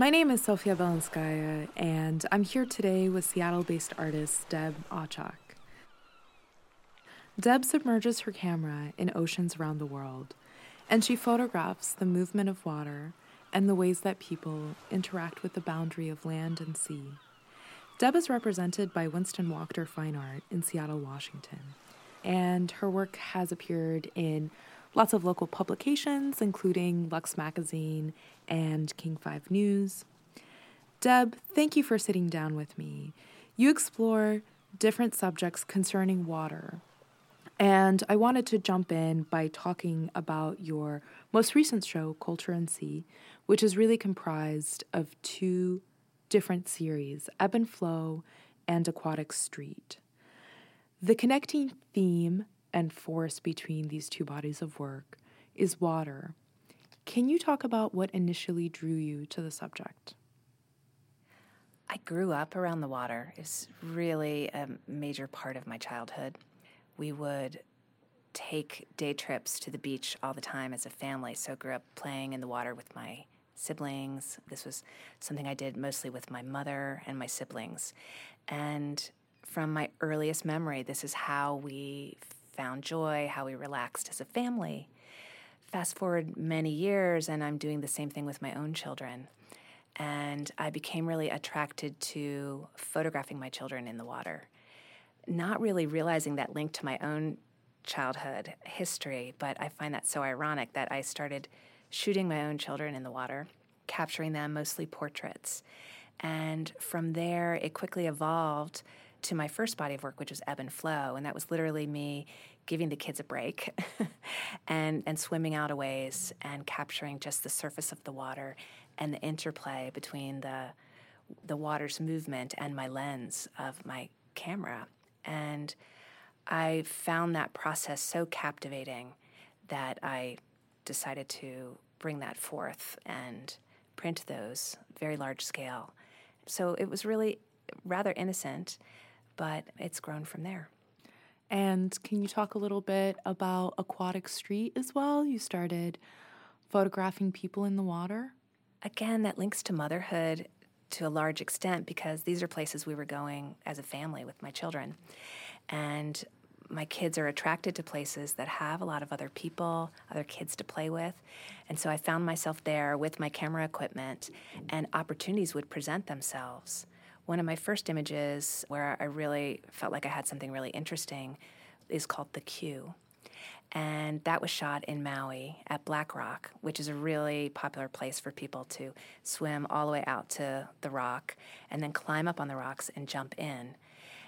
My name is Sofya Belinskaya, and I'm here today with Seattle based artist Deb Achak. Deb submerges her camera in oceans around the world, and she photographs the movement of water and the ways that people interact with the boundary of land and sea. Deb is represented by Winston Wächter Fine Art in Seattle, Washington, and her work has appeared in lots of local publications, including Lux Magazine and King 5 News. Deb, thank you for sitting down with me. You explore different subjects concerning water. And I wanted to jump in by talking about your most recent show, Culture and Sea, which is really comprised of two different series Ebb and Flow and Aquatic Street. The connecting theme and force between these two bodies of work is water. Can you talk about what initially drew you to the subject? I grew up around the water. It's really a major part of my childhood. We would take day trips to the beach all the time as a family, so I grew up playing in the water with my siblings. This was something I did mostly with my mother and my siblings. And from my earliest memory, this is how we found joy, how we relaxed as a family. Fast forward many years, and I'm doing the same thing with my own children. And I became really attracted to photographing my children in the water, not really realizing that link to my own childhood history, but I find that so ironic that I started shooting my own children in the water, capturing them, mostly portraits. And from there, it quickly evolved to my first body of work, which was Ebb and Flow. And that was literally me giving the kids a break and, and swimming out a ways and capturing just the surface of the water and the interplay between the, the water's movement and my lens of my camera. And I found that process so captivating that I decided to bring that forth and print those very large scale. So it was really rather innocent, but it's grown from there. And can you talk a little bit about Aquatic Street as well? You started photographing people in the water. Again, that links to motherhood to a large extent because these are places we were going as a family with my children. And my kids are attracted to places that have a lot of other people, other kids to play with. And so I found myself there with my camera equipment, and opportunities would present themselves. One of my first images where I really felt like I had something really interesting is called The Q. And that was shot in Maui at Black Rock, which is a really popular place for people to swim all the way out to the rock and then climb up on the rocks and jump in.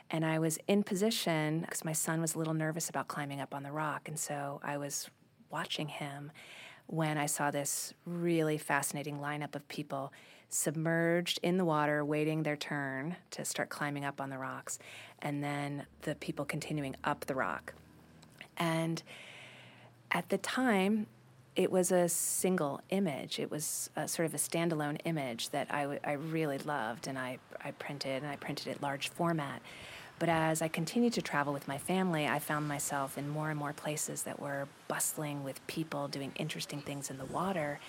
And I was in position because my son was a little nervous about climbing up on the rock. And so I was watching him when I saw this really fascinating lineup of people submerged in the water, waiting their turn to start climbing up on the rocks, and then the people continuing up the rock. And at the time, it was a single image. It was sort of a standalone image that I, w- I really loved, and I, I printed, and I printed it large format. But as I continued to travel with my family, I found myself in more and more places that were bustling with people doing interesting things in the water.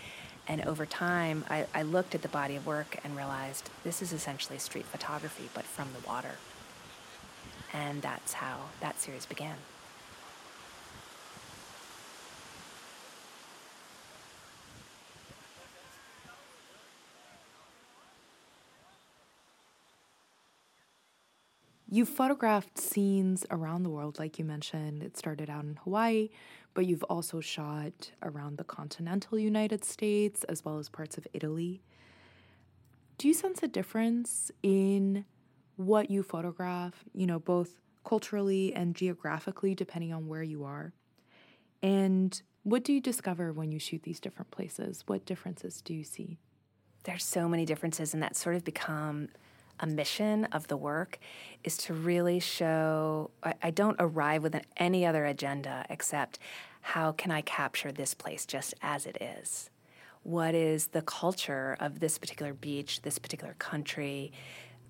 And over time, I, I looked at the body of work and realized this is essentially street photography, but from the water. And that's how that series began. You've photographed scenes around the world, like you mentioned. It started out in Hawaii, but you've also shot around the continental United States as well as parts of Italy. Do you sense a difference in what you photograph, you know, both culturally and geographically, depending on where you are? And what do you discover when you shoot these different places? What differences do you see? There's so many differences, and that sort of become a mission of the work is to really show I, I don't arrive with an, any other agenda except how can I capture this place just as it is? What is the culture of this particular beach, this particular country,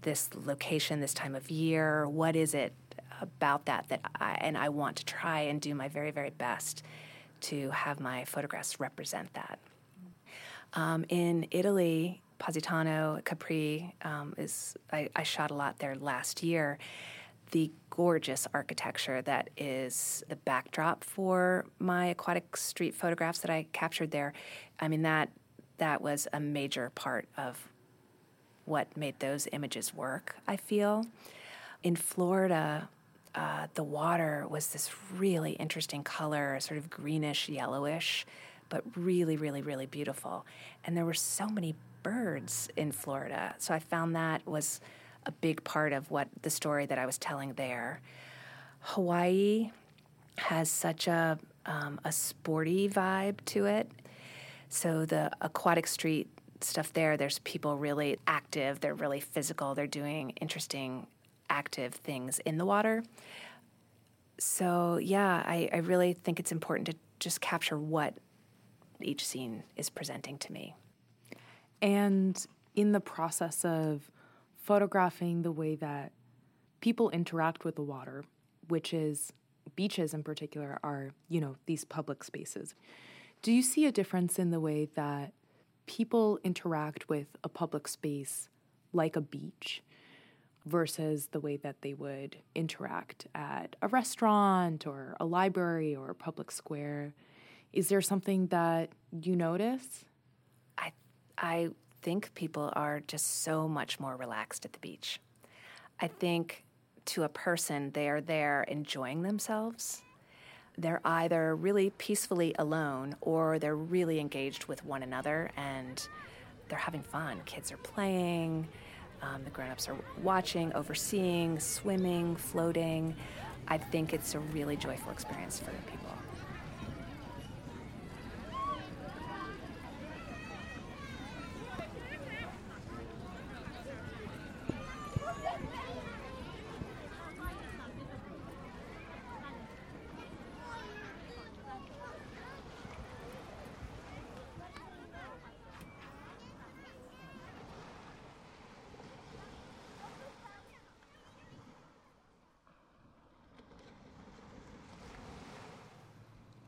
this location, this time of year? What is it about that that I and I want to try and do my very very best to have my photographs represent that. Um, in Italy, Positano, Capri um, is I, I shot a lot there last year. The gorgeous architecture that is the backdrop for my aquatic street photographs that I captured there. I mean that that was a major part of what made those images work. I feel in Florida, uh, the water was this really interesting color, sort of greenish yellowish, but really, really, really beautiful. And there were so many birds in Florida. So I found that was a big part of what the story that I was telling there. Hawaii has such a um, a sporty vibe to it. So the aquatic street stuff there, there's people really active. They're really physical. They're doing interesting, active things in the water. So yeah, I, I really think it's important to just capture what each scene is presenting to me. And in the process of photographing the way that people interact with the water, which is beaches in particular are, you know, these public spaces. Do you see a difference in the way that people interact with a public space like a beach versus the way that they would interact at a restaurant or a library or a public square? Is there something that you notice? I think people are just so much more relaxed at the beach. I think to a person, they are there enjoying themselves. They're either really peacefully alone or they're really engaged with one another and they're having fun. Kids are playing, um, the grown ups are watching, overseeing, swimming, floating. I think it's a really joyful experience for people.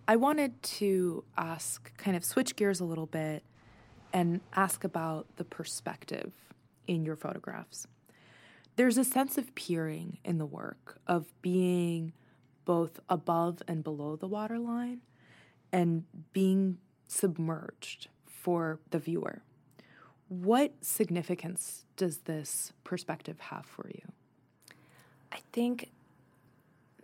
I wanted to ask, kind of switch gears a little bit and ask about the perspective in your photographs. There's a sense of peering in the work, of being both above and below the waterline and being submerged for the viewer. What significance does this perspective have for you? I think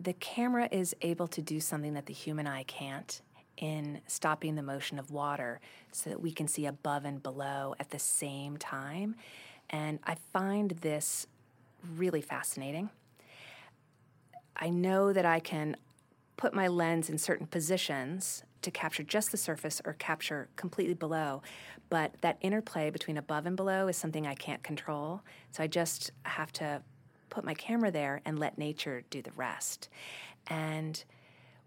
the camera is able to do something that the human eye can't in stopping the motion of water so that we can see above and below at the same time. And I find this really fascinating. I know that I can put my lens in certain positions to capture just the surface or capture completely below, but that interplay between above and below is something I can't control. So I just have to put my camera there and let nature do the rest. And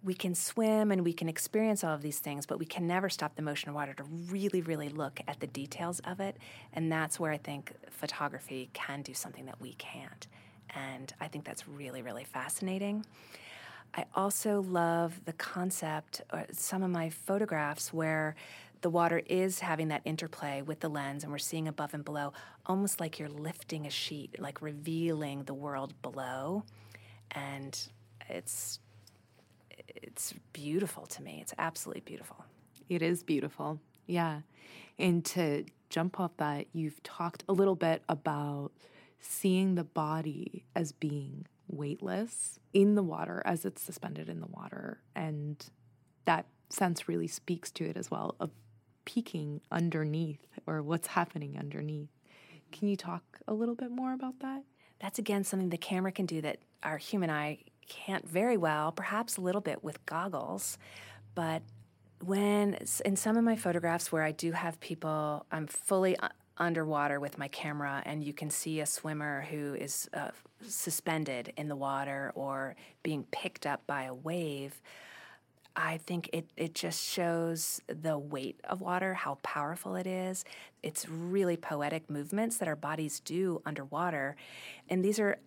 we can swim and we can experience all of these things, but we can never stop the motion of water to really, really look at the details of it. And that's where I think photography can do something that we can't. And I think that's really, really fascinating. I also love the concept, uh, some of my photographs where the water is having that interplay with the lens and we're seeing above and below, almost like you're lifting a sheet, like revealing the world below. And it's it's beautiful to me. It's absolutely beautiful. It is beautiful. Yeah. And to jump off that, you've talked a little bit about seeing the body as being weightless in the water as it's suspended in the water. And that sense really speaks to it as well of peeking underneath or what's happening underneath. Can you talk a little bit more about that? That's again something the camera can do that our human eye can't very well, perhaps a little bit with goggles. But when in some of my photographs where I do have people, I'm fully underwater with my camera, and you can see a swimmer who is uh, suspended in the water or being picked up by a wave. I think it, it just shows the weight of water, how powerful it is. It's really poetic movements that our bodies do underwater. And these are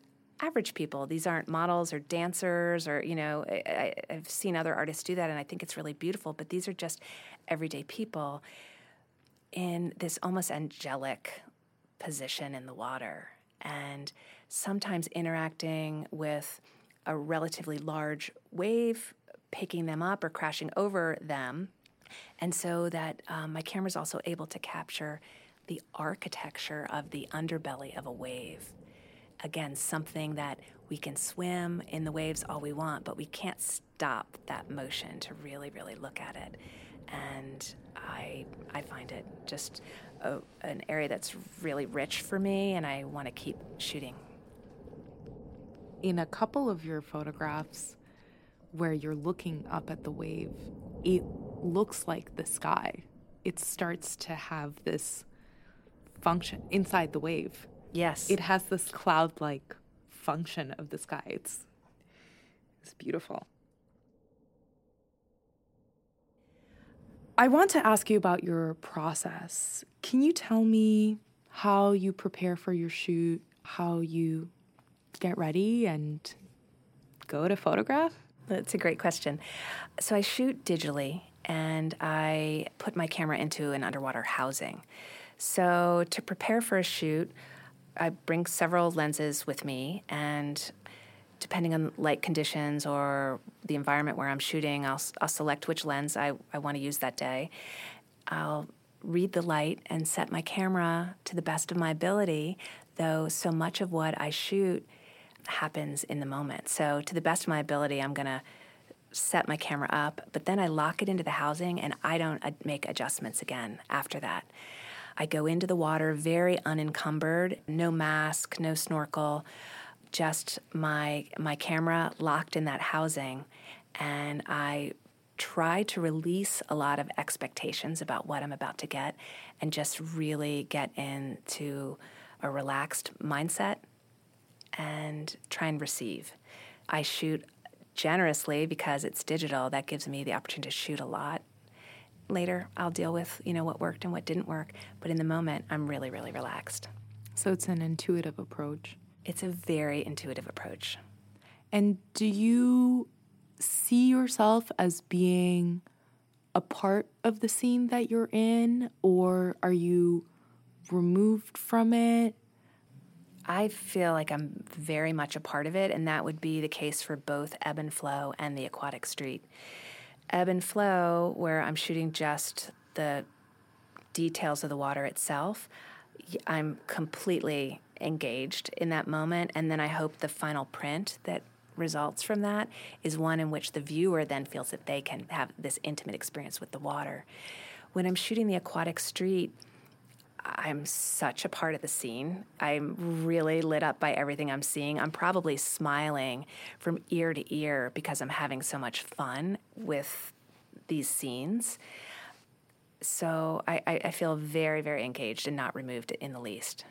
average people. These aren't models or dancers or, you know, I, have seen other artists do that and I think it's really beautiful, but these are just everyday people. in this almost angelic position in the water and sometimes interacting with a relatively large wave, picking them up or crashing over them. And so that um, my camera is also able to capture the architecture of the underbelly of a wave. Again, something that we can swim in the waves all we want, but we can't stop that motion to really, really look at it. And I, I find it just a, an area that's really rich for me, and I want to keep shooting. In a couple of your photographs where you're looking up at the wave, it looks like the sky. It starts to have this function inside the wave. Yes. It has this cloud like function of the sky. It's, it's beautiful. I want to ask you about your process. Can you tell me how you prepare for your shoot, how you get ready and go to photograph? That's a great question. So I shoot digitally and I put my camera into an underwater housing. So to prepare for a shoot, I bring several lenses with me and depending on light conditions or the environment where I'm shooting, I'll, I'll select which lens I, I want to use that day. I'll read the light and set my camera to the best of my ability, though so much of what I shoot happens in the moment. So, to the best of my ability, I'm going to set my camera up, but then I lock it into the housing and I don't make adjustments again after that. I go into the water very unencumbered, no mask, no snorkel just my my camera locked in that housing and I try to release a lot of expectations about what I'm about to get and just really get into a relaxed mindset and try and receive. I shoot generously because it's digital. That gives me the opportunity to shoot a lot. Later, I'll deal with, you know, what worked and what didn't work, but in the moment, I'm really really relaxed. So it's an intuitive approach. It's a very intuitive approach. And do you see yourself as being a part of the scene that you're in, or are you removed from it? I feel like I'm very much a part of it, and that would be the case for both Ebb and Flow and the Aquatic Street. Ebb and Flow, where I'm shooting just the details of the water itself, I'm completely engaged in that moment. And then I hope the final print that results from that is one in which the viewer then feels that they can have this intimate experience with the water. When I'm shooting the aquatic street, I'm such a part of the scene. I'm really lit up by everything I'm seeing. I'm probably smiling from ear to ear because I'm having so much fun with these scenes. So I, I feel very, very engaged and not removed in the least.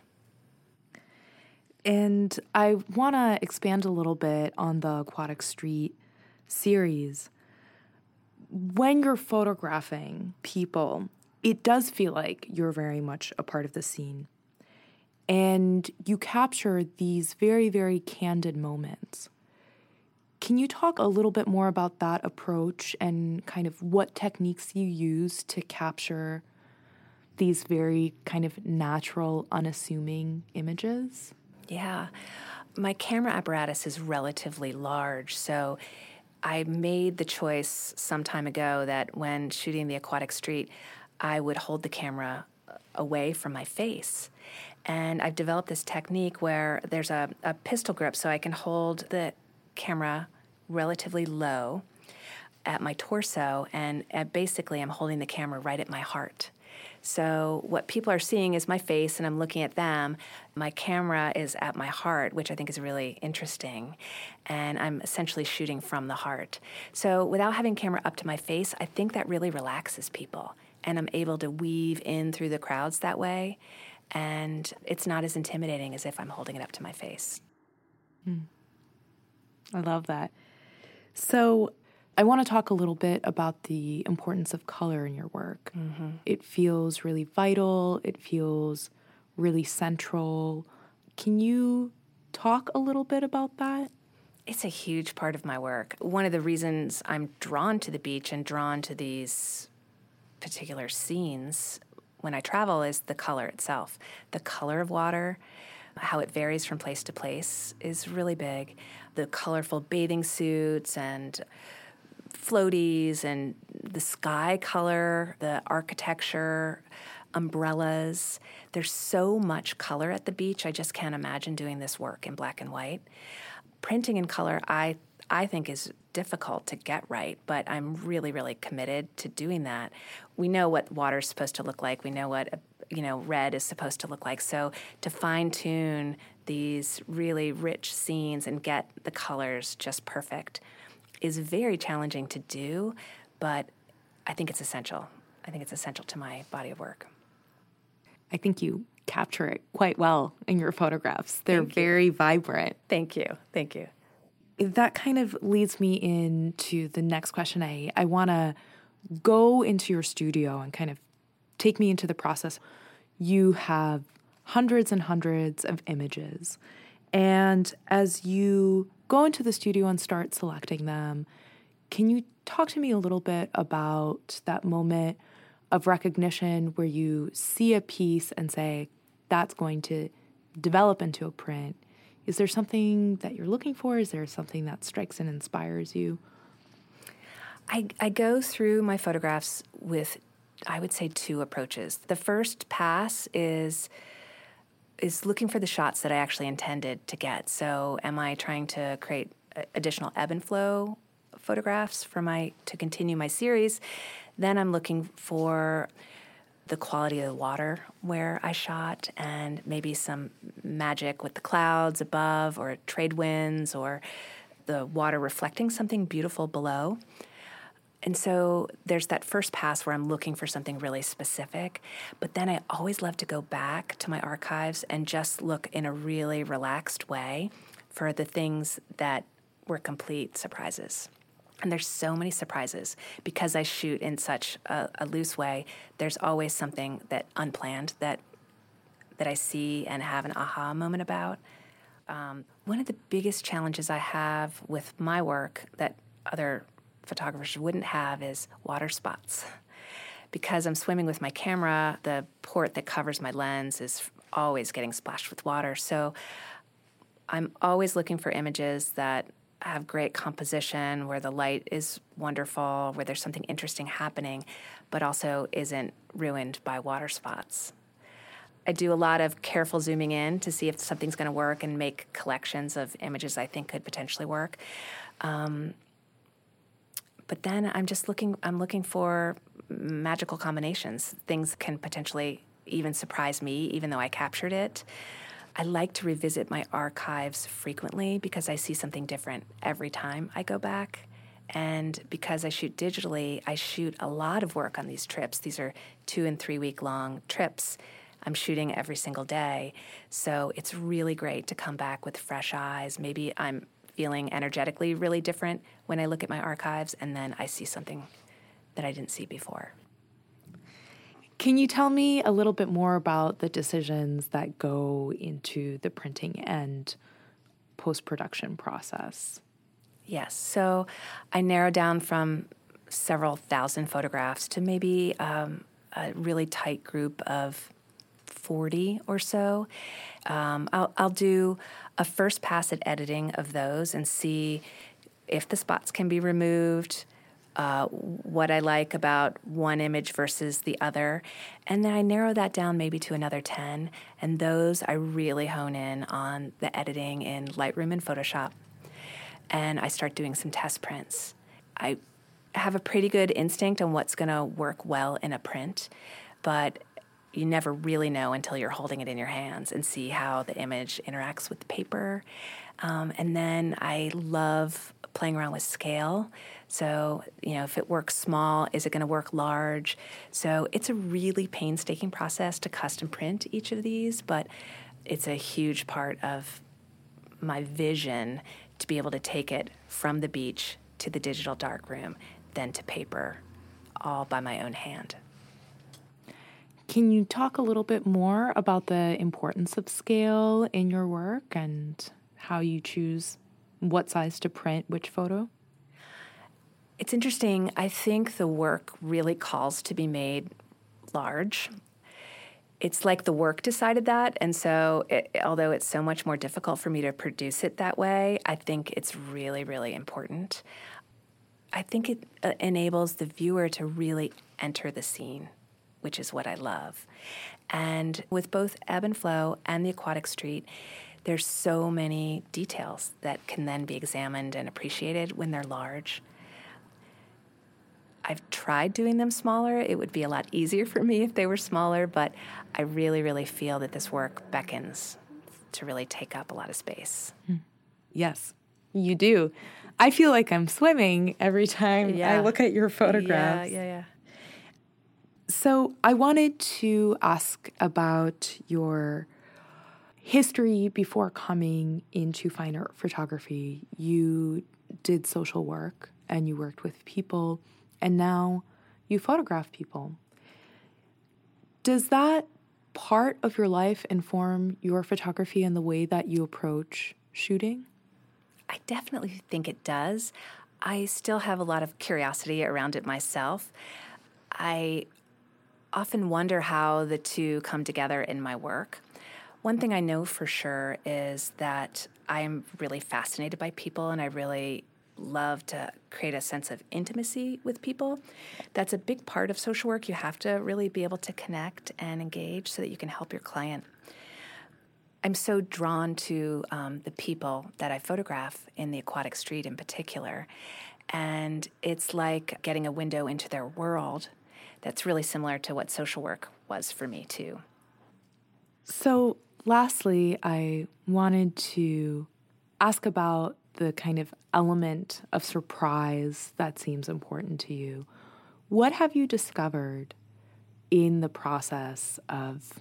And I want to expand a little bit on the Aquatic Street series. When you're photographing people, it does feel like you're very much a part of the scene. And you capture these very, very candid moments. Can you talk a little bit more about that approach and kind of what techniques you use to capture these very kind of natural, unassuming images? Yeah. My camera apparatus is relatively large, so I made the choice some time ago that when shooting the aquatic street, I would hold the camera away from my face. And I've developed this technique where there's a, a pistol grip so I can hold the camera relatively low at my torso, and uh, basically, I'm holding the camera right at my heart. So, what people are seeing is my face, and I'm looking at them. My camera is at my heart, which I think is really interesting. And I'm essentially shooting from the heart. So, without having camera up to my face, I think that really relaxes people. And I'm able to weave in through the crowds that way. And it's not as intimidating as if I'm holding it up to my face. Hmm. I love that. So, I want to talk a little bit about the importance of color in your work. Mm-hmm. It feels really vital, it feels really central. Can you talk a little bit about that? It's a huge part of my work. One of the reasons I'm drawn to the beach and drawn to these particular scenes when I travel is the color itself. The color of water, how it varies from place to place, is really big. The colorful bathing suits and floaties and the sky color, the architecture, umbrellas. There's so much color at the beach. I just can't imagine doing this work in black and white. Printing in color, I I think is difficult to get right, but I'm really, really committed to doing that. We know what water is supposed to look like. We know what uh, you know red is supposed to look like. So to fine tune these really rich scenes and get the colors just perfect is very challenging to do, but I think it's essential. I think it's essential to my body of work. I think you capture it quite well in your photographs. They're very vibrant. Thank you. Thank you. That kind of leads me into the next question. I, I want to go into your studio and kind of take me into the process. You have hundreds and hundreds of images. And as you go into the studio and start selecting them, can you talk to me a little bit about that moment of recognition where you see a piece and say, that's going to develop into a print? Is there something that you're looking for? Is there something that strikes and inspires you? I, I go through my photographs with, I would say, two approaches. The first pass is is looking for the shots that I actually intended to get. So, am I trying to create additional ebb and flow photographs for my to continue my series? Then I'm looking for the quality of the water where I shot and maybe some magic with the clouds above or trade winds or the water reflecting something beautiful below. And so there's that first pass where I'm looking for something really specific, but then I always love to go back to my archives and just look in a really relaxed way for the things that were complete surprises. And there's so many surprises because I shoot in such a, a, loose way. There's always something that unplanned that that I see and have an aha moment about. Um, one of the biggest challenges I have with my work that other photographers wouldn't have is water spots. Because I'm swimming with my camera, the port that covers my lens is always getting splashed with water. So I'm always looking for images that have great composition, where the light is wonderful, where there's something interesting happening, but also isn't ruined by water spots. I do a lot of careful zooming in to see if something's going to work and make collections of images I think could potentially work. Um, but then I'm just looking. I'm looking for magical combinations. Things can potentially even surprise me, even though I captured it. I like to revisit my archives frequently because I see something different every time I go back. And because I shoot digitally, I shoot a lot of work on these trips. These are two and three week long trips. I'm shooting every single day. So it's really great to come back with fresh eyes. Maybe I'm feeling energetically really different when I look at my archives, and then I see something that I didn't see before. Can you tell me a little bit more about the decisions that go into the printing and post production process? Yes. So I narrow down from several thousand photographs to maybe um, a really tight group of 40 or so. Um, I'll, I'll do a first pass at editing of those and see if the spots can be removed uh, what I like about one image versus the other. And then I narrow that down maybe to another 10. And those I really hone in on the editing in Lightroom and Photoshop. And I start doing some test prints. I have a pretty good instinct on what's going to work well in a print, but you never really know until you're holding it in your hands and see how the image interacts with the paper. Um, and then I love playing around with scale. So, you know, if it works small, is it going to work large? So, it's a really painstaking process to custom print each of these, but it's a huge part of my vision to be able to take it from the beach to the digital darkroom, then to paper, all by my own hand. Can you talk a little bit more about the importance of scale in your work and how you choose what size to print which photo? It's interesting. I think the work really calls to be made large. it's like the work decided that. And so, it, although it's so much more difficult for me to produce it that way, I think it's really, really important. I think it uh, enables the viewer to really enter the scene, which is what I love. And with both Ebb and Flow and the Aquatic Street, there's so many details that can then be examined and appreciated when they're large. I've tried doing them smaller. It would be a lot easier for me if they were smaller, but I really, really feel that this work beckons to really take up a lot of space. Yes, you do. I feel like I'm swimming every time yeah. I look at your photographs. Yeah, yeah, yeah. So I wanted to ask about your history before coming into fine art photography. You did social work and you worked with people and now you photograph people. Does that part of your life inform your photography and the way that you approach shooting? I definitely think it does. I still have a lot of curiosity around it myself. I often wonder how the two come together in my work. One thing I know for sure is that I'm really fascinated by people and I really love to create a sense of intimacy with people. That's a big part of social work. You have to really be able to connect and engage so that you can help your client. I'm so drawn to um, the people that I photograph in the aquatic street in particular. And it's like getting a window into their world that's really similar to what social work was for me, too. So, lastly, I wanted to ask about the kind of element of surprise that seems important to you. What have you discovered in the process of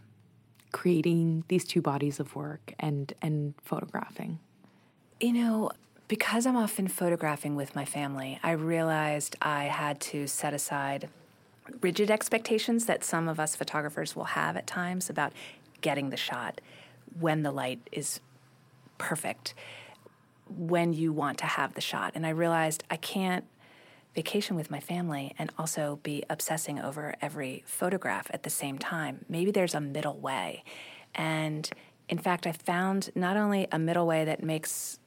creating these two bodies of work and and photographing? You know, because I'm often photographing with my family, I realized I had to set aside rigid expectations that some of us photographers will have at times about getting the shot when the light is perfect when you want to have the shot. And I realized I can't vacation with my family and also be obsessing over every photograph at the same time. Maybe there's a middle way. And in fact, I found not only a middle way that makes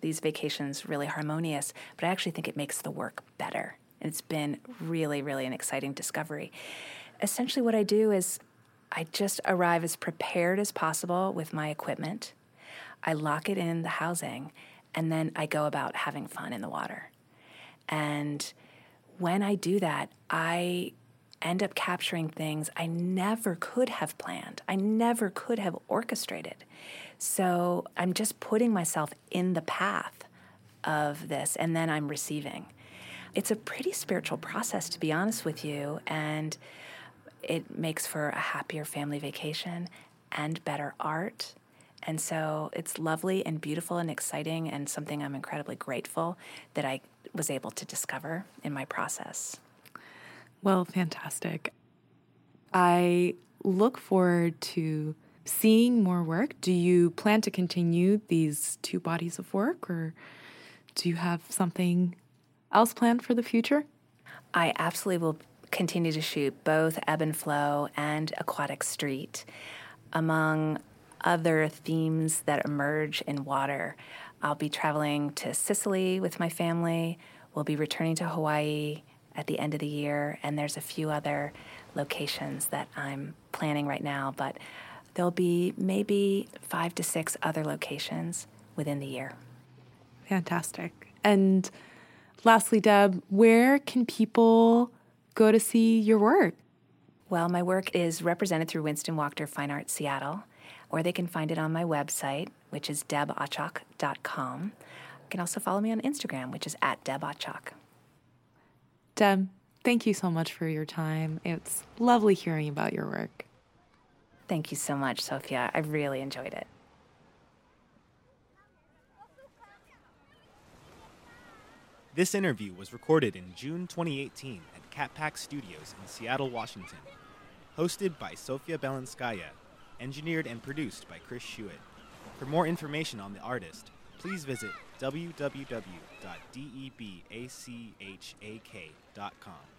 these vacations really harmonious, but I actually think it makes the work better. It's been really, really an exciting discovery. Essentially, what I do is I just arrive as prepared as possible with my equipment. I lock it in the housing, and then I go about having fun in the water. And when I do that, I end up capturing things I never could have planned, I never could have orchestrated. So I'm just putting myself in the path of this, and then I'm receiving. It's a pretty spiritual process, to be honest with you, and it makes for a happier family vacation and better art and so it's lovely and beautiful and exciting and something I'm incredibly grateful that I was able to discover in my process. Well, fantastic. I look forward to seeing more work. Do you plan to continue these two bodies of work or do you have something else planned for the future? I absolutely will continue to shoot both Ebb and Flow and Aquatic Street. Among other themes that emerge in water. I'll be traveling to Sicily with my family. We'll be returning to Hawaii at the end of the year, and there's a few other locations that I'm planning right now, but there'll be maybe five to six other locations within the year. Fantastic. And lastly, Deb, where can people go to see your work? Well, my work is represented through Winston Wächter Fine Arts Seattle or they can find it on my website, which is debachak.com. You can also follow me on Instagram, which is at debachok. Deb, thank you so much for your time. It's lovely hearing about your work. Thank you so much, Sofya. I really enjoyed it. This interview was recorded in June 2018 at Cat Pack Studios in Seattle, Washington. Hosted by Sofya Belinskaya engineered and produced by Chris Schuett. For more information on the artist, please visit www.debachak.com.